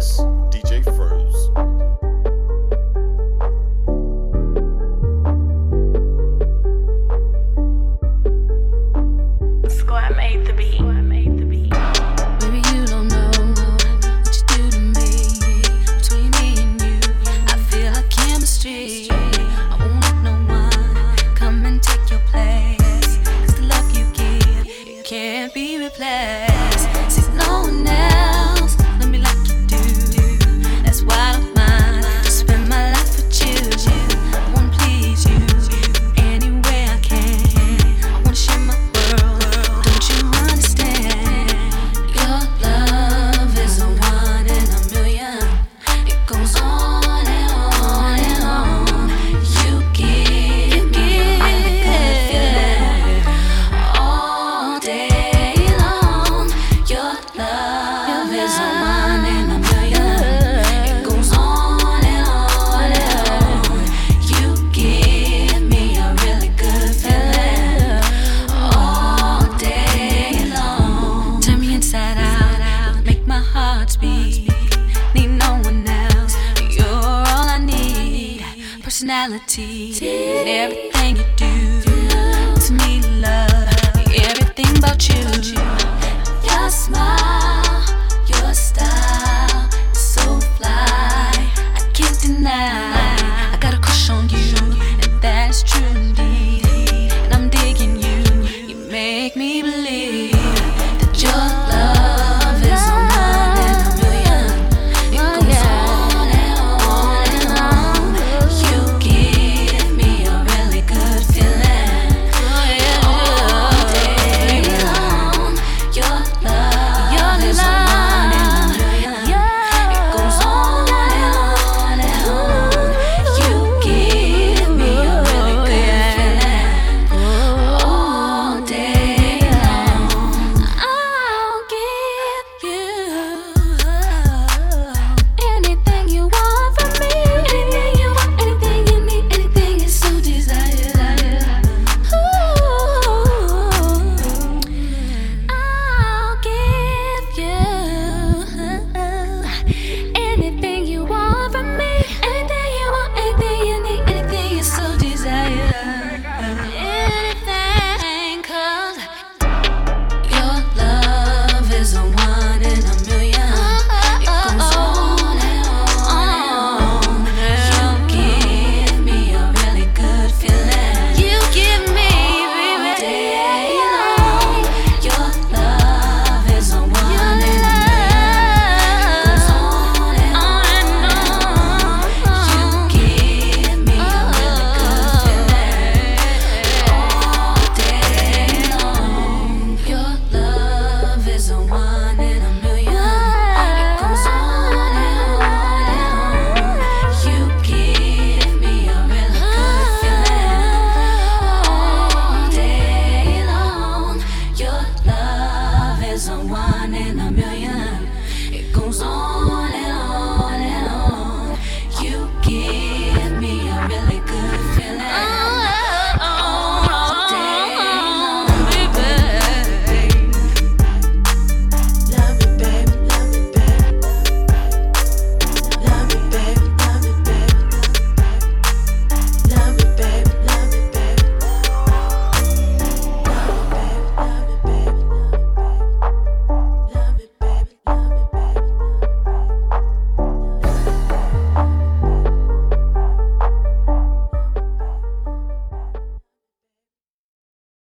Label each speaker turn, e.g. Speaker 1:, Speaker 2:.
Speaker 1: DJ.
Speaker 2: Personality, everything you do to me,